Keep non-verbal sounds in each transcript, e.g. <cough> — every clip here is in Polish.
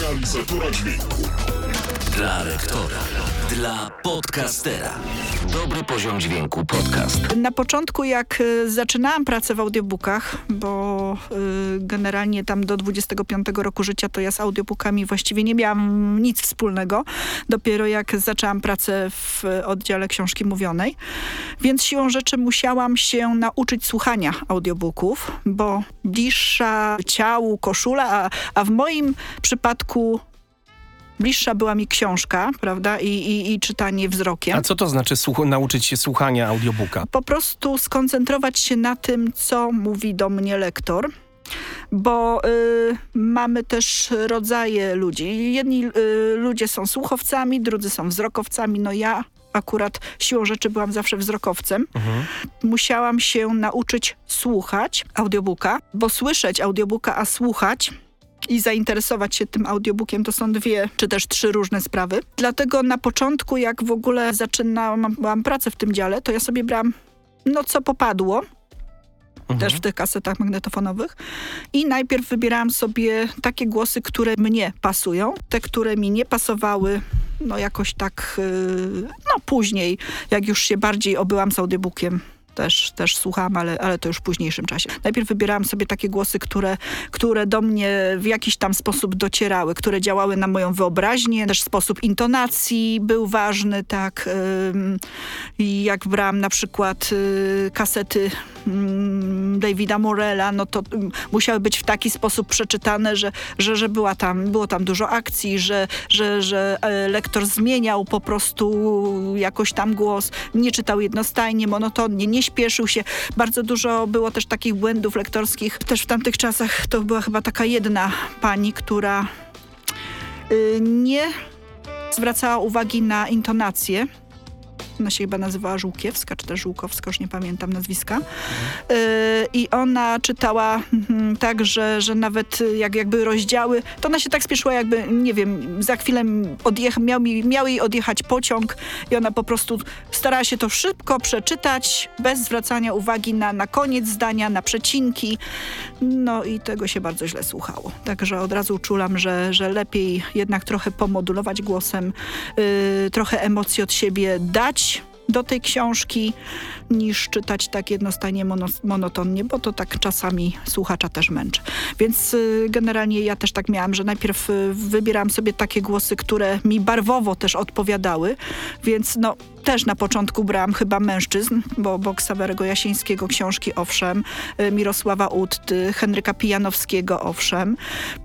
realizatora dźwięku. Dla rektora. Dla podcastera. Dobry poziom dźwięku podcast. Na początku, jak y, zaczynałam pracę w audiobookach, bo y, generalnie tam do 25 roku życia to ja z audiobookami właściwie nie miałam nic wspólnego. Dopiero jak zaczęłam pracę w oddziale książki mówionej. Więc siłą rzeczy musiałam się nauczyć słuchania audiobooków, bo bliższa ciału koszula, a, a w moim przypadku bliższa była mi książka, prawda, i, i, i czytanie wzrokiem. A co to znaczy nauczyć się słuchania audiobooka? Po prostu skoncentrować się na tym, co mówi do mnie lektor bo y, mamy też rodzaje ludzi. Jedni y, ludzie są słuchowcami, drudzy są wzrokowcami. No ja akurat siłą rzeczy byłam zawsze wzrokowcem. Mhm. Musiałam się nauczyć słuchać audiobooka, bo słyszeć audiobooka, a słuchać i zainteresować się tym audiobookiem to są dwie czy też trzy różne sprawy. Dlatego na początku, jak w ogóle zaczynałam pracę w tym dziale, to ja sobie brałam no co popadło, Mhm. też w tych kasetach magnetofonowych. I najpierw wybierałam sobie takie głosy, które mnie pasują. Te, które mi nie pasowały, no jakoś tak, yy, no później, jak już się bardziej obyłam z audiobookiem, też, też słuchałam, ale, ale to już w późniejszym czasie. Najpierw wybierałam sobie takie głosy, które, które do mnie w jakiś tam sposób docierały, które działały na moją wyobraźnię. Też sposób intonacji był ważny, tak. jak brałam na przykład y, kasety Davida Morella, no to ym, musiały być w taki sposób przeczytane, że, że, że była tam, było tam dużo akcji, że, że, że e, lektor zmieniał po prostu jakoś tam głos, nie czytał jednostajnie, monotonnie, nie śpieszył się. Bardzo dużo było też takich błędów lektorskich. Też w tamtych czasach to była chyba taka jedna pani, która y, nie zwracała uwagi na intonację. Ona się chyba nazywała Żółkiewska, czy też Żółkowska, już nie pamiętam nazwiska. Y, I ona czytała mm, tak, że, że nawet y, jak, jakby rozdziały, to ona się tak spieszyła, jakby, nie wiem, za chwilę odjech, miał, mi- miał jej odjechać pociąg i ona po prostu starała się to szybko przeczytać, bez zwracania uwagi na, na koniec zdania, na przecinki. No i tego się bardzo źle słuchało. Także od razu czulam, że, że lepiej jednak trochę pomodulować głosem, yy, trochę emocji od siebie dać do tej książki, niż czytać tak jednostajnie mono, monotonnie, bo to tak czasami słuchacza też męczy. Więc y, generalnie ja też tak miałam, że najpierw y, wybierałam sobie takie głosy, które mi barwowo też odpowiadały, więc no też na początku brałam chyba mężczyzn, bo, bo Ksawerego Jasińskiego książki owszem, y, Mirosława Utty, Henryka Pijanowskiego owszem.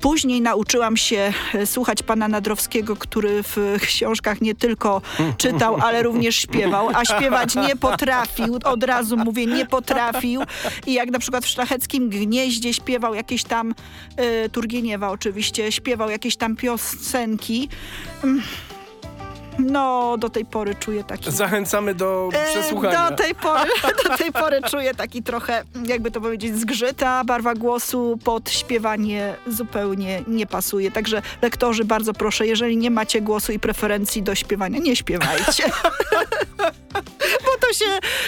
Później nauczyłam się y, słuchać pana Nadrowskiego, który w książkach nie tylko czytał, ale również śpiewał, a śpiewać nie potrafił. Od razu mówię, nie potrafił. I jak na przykład w Szlacheckim Gnieździe śpiewał jakieś tam, y, Turgieniewa oczywiście, śpiewał jakieś tam piosenki. No, do tej pory czuję taki... Zachęcamy do E, przesłuchania. Do tej, pory, <laughs> do tej pory czuję taki trochę, jakby to powiedzieć, zgrzyta. Barwa głosu pod śpiewanie zupełnie nie pasuje. Także lektorzy, bardzo proszę, jeżeli nie macie głosu i preferencji do śpiewania, nie śpiewajcie. <laughs> Bo to się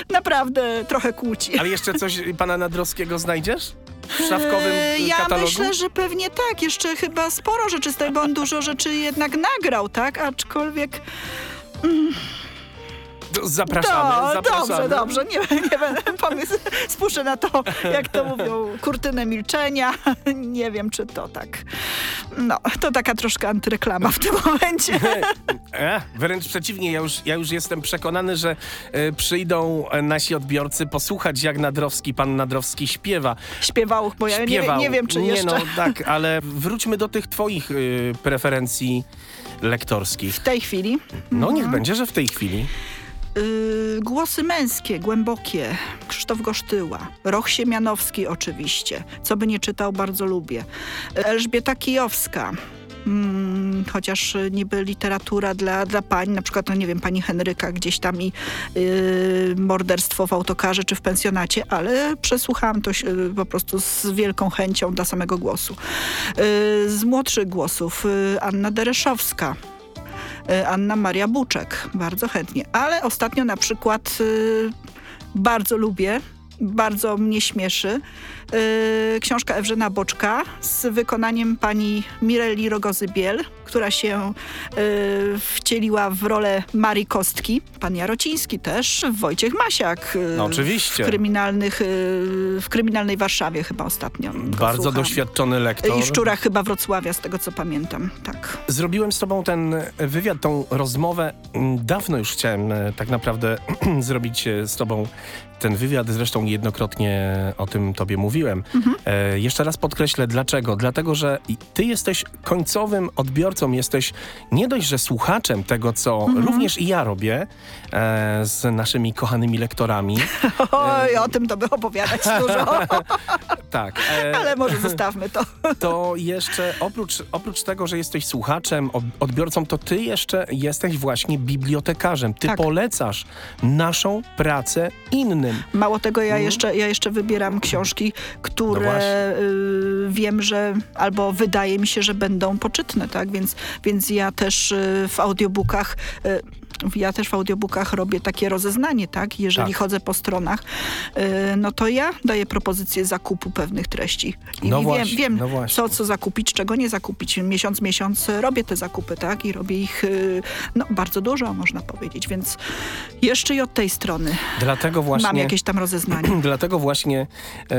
naprawdę trochę kłóci. Ale jeszcze coś pana Nadrowskiego znajdziesz? W szafkowym y, Ja katalogu? myślę, że pewnie tak. Jeszcze chyba sporo rzeczy z tego, bo on dużo rzeczy jednak nagrał, tak? Aczkolwiek... To Zapraszamy, To, zapraszamy. dobrze, dobrze. Nie, nie będę <laughs> pomysł. Spuszczę na to, jak to mówią, kurtynę milczenia. <laughs> Nie wiem, czy to tak. No, to taka troszkę antyreklama w tym momencie. <laughs> E, wręcz przeciwnie, ja już, ja już jestem przekonany, że e, przyjdą e, nasi odbiorcy posłuchać, jak Nadrowski, pan Nadrowski śpiewa. Śpiewał, bo ja nie, Śpiewał. nie wiem, czy nie, jeszcze No, tak, ale wróćmy do tych twoich y, preferencji lektorskich. w tej chwili. No Mhm. niech będzie, że w tej chwili. Yy, głosy męskie, głębokie. Krzysztof Gosztyła. Roch Siemianowski oczywiście. Co by nie czytał, bardzo lubię. Elżbieta Kijowska. Mm, chociaż y, niby literatura dla, dla pań, na przykład, no nie wiem, pani Henryka gdzieś tam i yy, morderstwo w autokarze czy w pensjonacie, ale przesłuchałam to yy, po prostu z wielką chęcią dla samego głosu. Yy, z młodszych głosów yy, Anna Dereszowska. Y, Anna Maria Buczek. Bardzo chętnie. Ale ostatnio na przykład y, bardzo lubię, bardzo mnie śmieszy y, książka Ewrzena Boczka z wykonaniem pani Mireli Rogozy-Biel, która się y, wcieliła w rolę Marii Kostki. Pan Jarociński też, Wojciech Masiak. y, No, oczywiście. W, kryminalnych, y, w kryminalnej Warszawie chyba ostatnio. Bardzo słucham. doświadczony lektor. I w Szczurach chyba Wrocławia, z tego co pamiętam. Tak. Zrobiłem z tobą ten wywiad, tą rozmowę. Dawno już chciałem tak naprawdę <clears throat> zrobić z tobą ten wywiad. Zresztą jednokrotnie o tym tobie mówiłem. E, jeszcze raz podkreślę dlaczego. Dlatego, że ty jesteś końcowym odbiorcą, jesteś nie dość, że słuchaczem tego, co również i ja robię e, z naszymi kochanymi lektorami. <laughs> Oj, o tym to by opowiadać <laughs> dużo, <laughs> Tak. e, ale może zostawmy to. to jeszcze oprócz, oprócz tego, że jesteś słuchaczem, odbiorcą, to ty jeszcze jesteś właśnie bibliotekarzem. Ty Tak. polecasz naszą pracę innym. Mało tego, ja jeszcze, ja jeszcze wybieram książki, No które y, wiem, że albo wydaje mi się, że będą poczytne, tak? Więc, więc ja też y, w audiobookach y, ja też w audiobookach robię takie rozeznanie, tak? Jeżeli Tak. chodzę po stronach, y, no to ja daję propozycję zakupu pewnych treści. I No wiem, właśnie, wiem no właśnie. co, co zakupić, czego nie zakupić. Miesiąc, miesiąc robię te zakupy, tak? I robię ich y, no, bardzo dużo, można powiedzieć. Więc jeszcze i od tej strony Dlatego właśnie... mam jakieś tam rozeznanie. <clears throat> Dlatego właśnie e,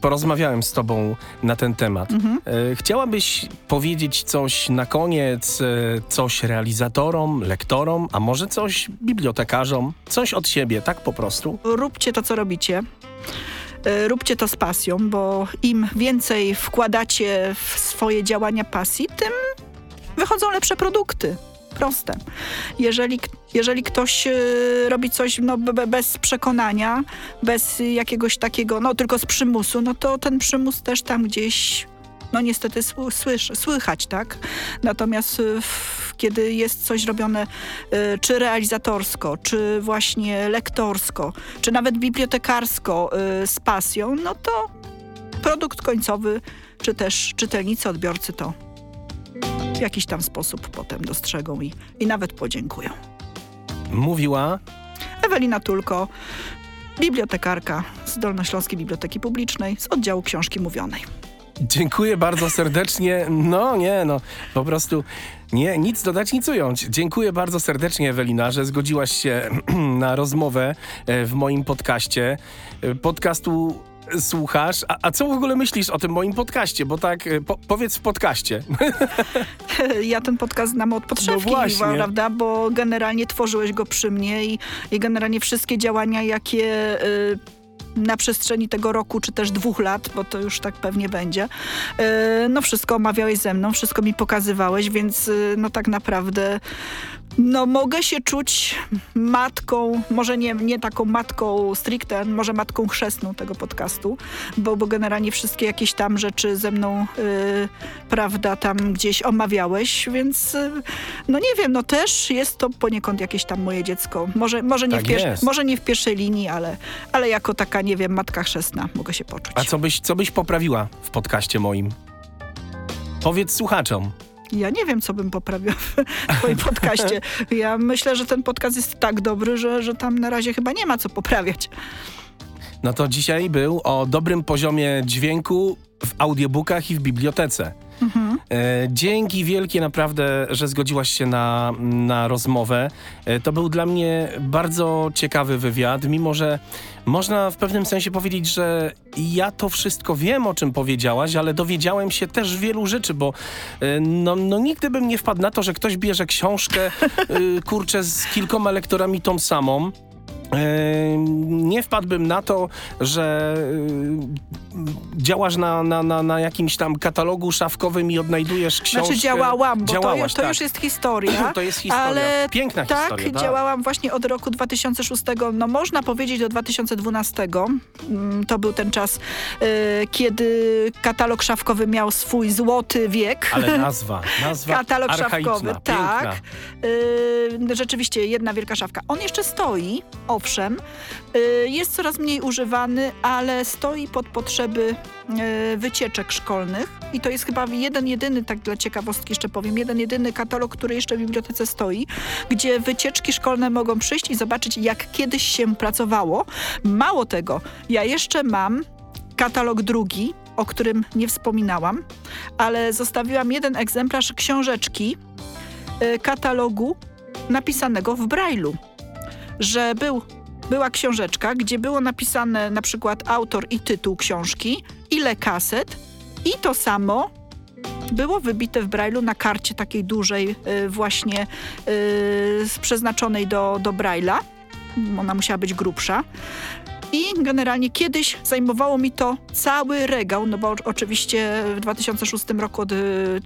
porozmawiałem z tobą na ten temat. Mhm. E, chciałabyś powiedzieć coś na koniec, e, coś realizatorom, lektorom, a może coś bibliotekarzom, coś od siebie, tak po prostu? róbcie to, co robicie. Y, Róbcie to z pasją, bo im więcej wkładacie w swoje działania pasji, tym wychodzą lepsze produkty. Proste. Jeżeli, jeżeli ktoś y, robi coś no, be- be- bez przekonania, bez jakiegoś takiego, no tylko z przymusu, no to ten przymus też tam gdzieś, no niestety sły- słysz, słychać, tak? Natomiast y, kiedy jest coś robione y, czy realizatorsko, czy właśnie lektorsko, czy nawet bibliotekarsko y, z pasją, no to produkt końcowy, czy też czytelnicy, odbiorcy to w jakiś tam sposób potem dostrzegą i, i nawet podziękują. Mówiła Ewelina Tulko, bibliotekarka z Dolnośląskiej Biblioteki Publicznej z oddziału książki mówionej. Dziękuję bardzo serdecznie. No nie, no po prostu nie, nic dodać, nic ująć. Dziękuję bardzo serdecznie Ewelina, że zgodziłaś się <clears throat> na rozmowę e, w moim podcaście. E, Podcastu słuchasz, a, a co w ogóle myślisz o tym moim podcaście? Bo tak, e, po, powiedz w podcaście. <laughs> Ja ten podcast znam od podszewki, No prawda? Bo generalnie tworzyłeś go przy mnie i, i generalnie wszystkie działania, jakie y, na przestrzeni tego roku, czy też dwóch lat, bo to już tak pewnie będzie, y, no wszystko omawiałeś ze mną, wszystko mi pokazywałeś, więc y, no tak naprawdę no mogę się czuć matką, może nie, nie taką matką stricte, może matką chrzestną tego podcastu, bo, bo generalnie wszystkie jakieś tam rzeczy ze mną, y, prawda, tam gdzieś omawiałeś, więc y, no nie wiem, no też jest to poniekąd jakieś tam moje dziecko. Może, może, nie, Tak w, pier- może nie w pierwszej linii, ale, ale jako taka, nie wiem, matka chrzestna mogę się poczuć. A co byś, co byś poprawiła w podcaście moim? Powiedz słuchaczom. Ja nie wiem, co bym poprawiła w <laughs> twoim podcaście. Ja myślę, że ten podcast jest tak dobry, że, że tam na razie chyba nie ma co poprawiać. No to dzisiaj był o dobrym poziomie dźwięku w audiobookach i w bibliotece. E, dzięki wielkie naprawdę, że zgodziłaś się na, na rozmowę. E, to był dla mnie bardzo ciekawy wywiad, mimo że można w pewnym sensie powiedzieć, że ja to wszystko wiem, o czym powiedziałaś, ale dowiedziałem się też wielu rzeczy, bo e, no, no nigdy bym nie wpadł na to, że ktoś bierze książkę, kurczę, z kilkoma lektorami tą samą. E, Nie wpadłbym na to, że e, działasz na, na, na, na jakimś tam katalogu szafkowym i odnajdujesz książkę. Znaczy działałam, bo to, Działałaś, to tak. już jest historia. <clears throat> To jest historia. Ale Piękna tak, historia. Tak, działałam właśnie od roku 2006, no można powiedzieć do 2012. Mm, To był ten czas, y, kiedy katalog szafkowy miał swój złoty wiek. Ale <laughs> nazwa, nazwa Katalog szafkowy, piękna. tak. Y, rzeczywiście jedna wielka szafka. On jeszcze stoi, owszem, y, jest coraz mniej używany, ale stoi pod potrzeby y, wycieczek szkolnych i to jest chyba jeden jedyny, tak dla ciekawostki jeszcze powiem, jeden jedyny katalog, który jeszcze w bibliotece stoi, gdzie wycieczki szkolne mogą przyjść i zobaczyć, jak kiedyś się pracowało. Mało tego, ja jeszcze mam katalog drugi, o którym nie wspominałam, ale zostawiłam jeden egzemplarz książeczki y, katalogu napisanego w Braille'u. Że był, była książeczka, gdzie było napisane na przykład autor i tytuł książki, ile kaset i to samo było wybite w Braille'u na karcie takiej dużej y, właśnie y, przeznaczonej do, do Braille'a. Ona musiała być grubsza. I generalnie kiedyś zajmowało mi to cały regał, no bo oczywiście w 2006 roku od y,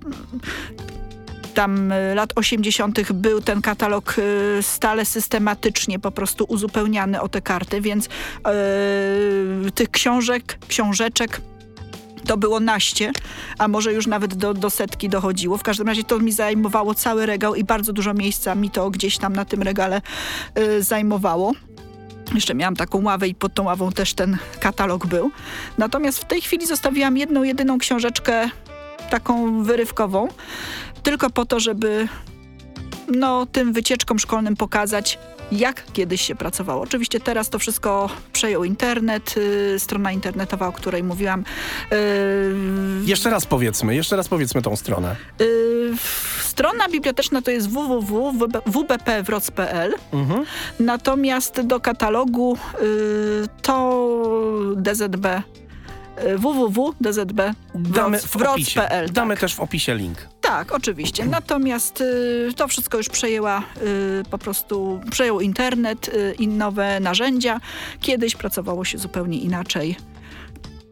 tam lat 80. był ten katalog stale systematycznie po prostu uzupełniany o te karty, więc yy, tych książek, książeczek to było naście, a może już nawet do, do setki dochodziło. W każdym razie to mi zajmowało cały regał i bardzo dużo miejsca mi to gdzieś tam na tym regale y, zajmowało. Jeszcze miałam taką ławę i pod tą ławą też ten katalog był. Natomiast w tej chwili zostawiłam jedną, jedyną książeczkę taką wyrywkową, tylko po to, żeby no, tym wycieczkom szkolnym pokazać, jak kiedyś się pracowało. Oczywiście teraz to wszystko przejął internet, y, strona internetowa, o której mówiłam. Y, jeszcze raz powiedzmy, jeszcze raz powiedzmy tą stronę. Y, strona biblioteczna to jest www.wbpwroc.pl mhm. natomiast do katalogu y, to DZB www.dzb Damy, w opisie, damy tak. też w opisie link. Tak, oczywiście. Natomiast y, to wszystko już przejęła y, po prostu, przejął internet y, i nowe narzędzia. Kiedyś pracowało się zupełnie inaczej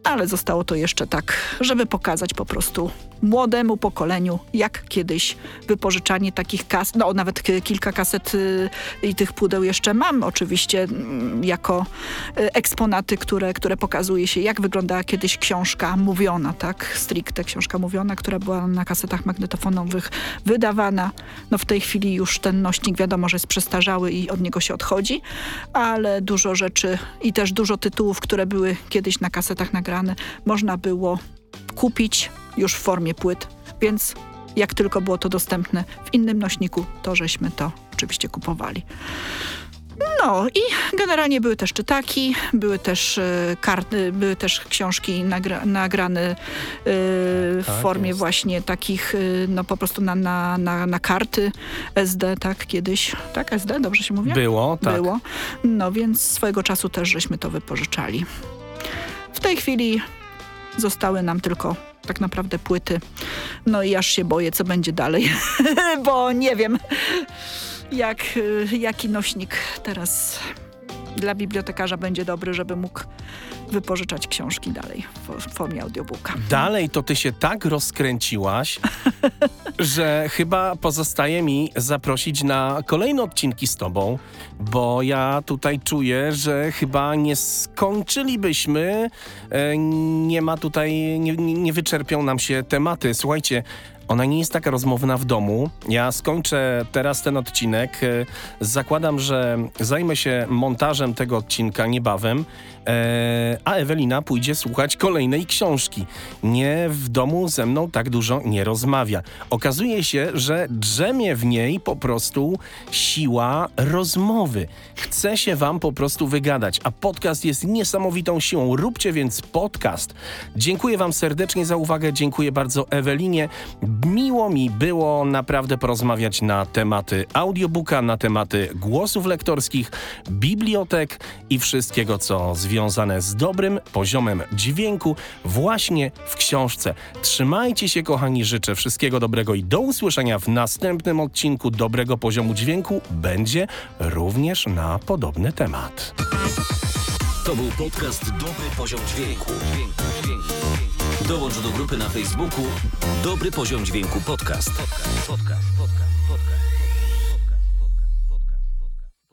ale zostało to jeszcze tak, żeby pokazać po prostu młodemu pokoleniu, jak kiedyś wypożyczanie takich kas, no nawet kilka kaset y, i tych pudeł jeszcze mam. Oczywiście mm, jako y, eksponaty, które, które pokazuje się, jak wyglądała kiedyś książka mówiona, tak, stricte książka mówiona, która była na kasetach magnetofonowych wydawana. No w tej chwili już ten nośnik wiadomo, że jest przestarzały i od niego się odchodzi, ale dużo rzeczy i też dużo tytułów, które były kiedyś na kasetach nagrane, można było kupić już w formie płyt, więc jak tylko było to dostępne w innym nośniku, to żeśmy to oczywiście kupowali. No i generalnie były też czytaki, były też y, karty, były też książki nagra, nagrane y, w tak, formie jest. właśnie takich, y, no po prostu na, na, na, na, karty SD, tak, kiedyś. Tak, SD, dobrze się mówi? Było, tak. Było. No więc swojego czasu też żeśmy to wypożyczali. W tej chwili zostały nam tylko tak naprawdę płyty. No i aż się boję, co będzie dalej, <laughs> bo nie wiem, jak, jaki nośnik teraz dla bibliotekarza będzie dobry, żeby mógł wypożyczać książki dalej w formie audiobooka. Dalej to ty się tak rozkręciłaś, <laughs> że chyba pozostaje mi zaprosić na kolejne odcinki z tobą, bo ja tutaj czuję, że chyba nie skończylibyśmy, e, nie ma tutaj, nie, nie wyczerpią nam się tematy. Słuchajcie, ona nie jest taka rozmowna w domu. Ja skończę teraz ten odcinek. E, zakładam, że zajmę się montażem tego odcinka niebawem E, a Ewelina pójdzie słuchać kolejnej książki. Nie w domu ze mną tak dużo nie rozmawia. Okazuje się, że drzemie w niej po prostu siła rozmowy. Chce się wam po prostu wygadać, a podcast jest niesamowitą siłą. Róbcie więc podcast. Dziękuję wam serdecznie za uwagę, dziękuję bardzo Ewelinie. Miło mi było naprawdę porozmawiać na tematy audiobooka, na tematy głosów lektorskich, bibliotek i wszystkiego, co związane z dobrym poziomem dźwięku właśnie w książce. Trzymajcie się, kochani, życzę wszystkiego dobrego i do usłyszenia w następnym odcinku dobrego poziomu dźwięku. Będzie również na podobny temat. To był podcast Dobry Poziom Dźwięku. Dołącz do grupy na Facebooku Dobry Poziom Dźwięku Podcast. podcast. podcast.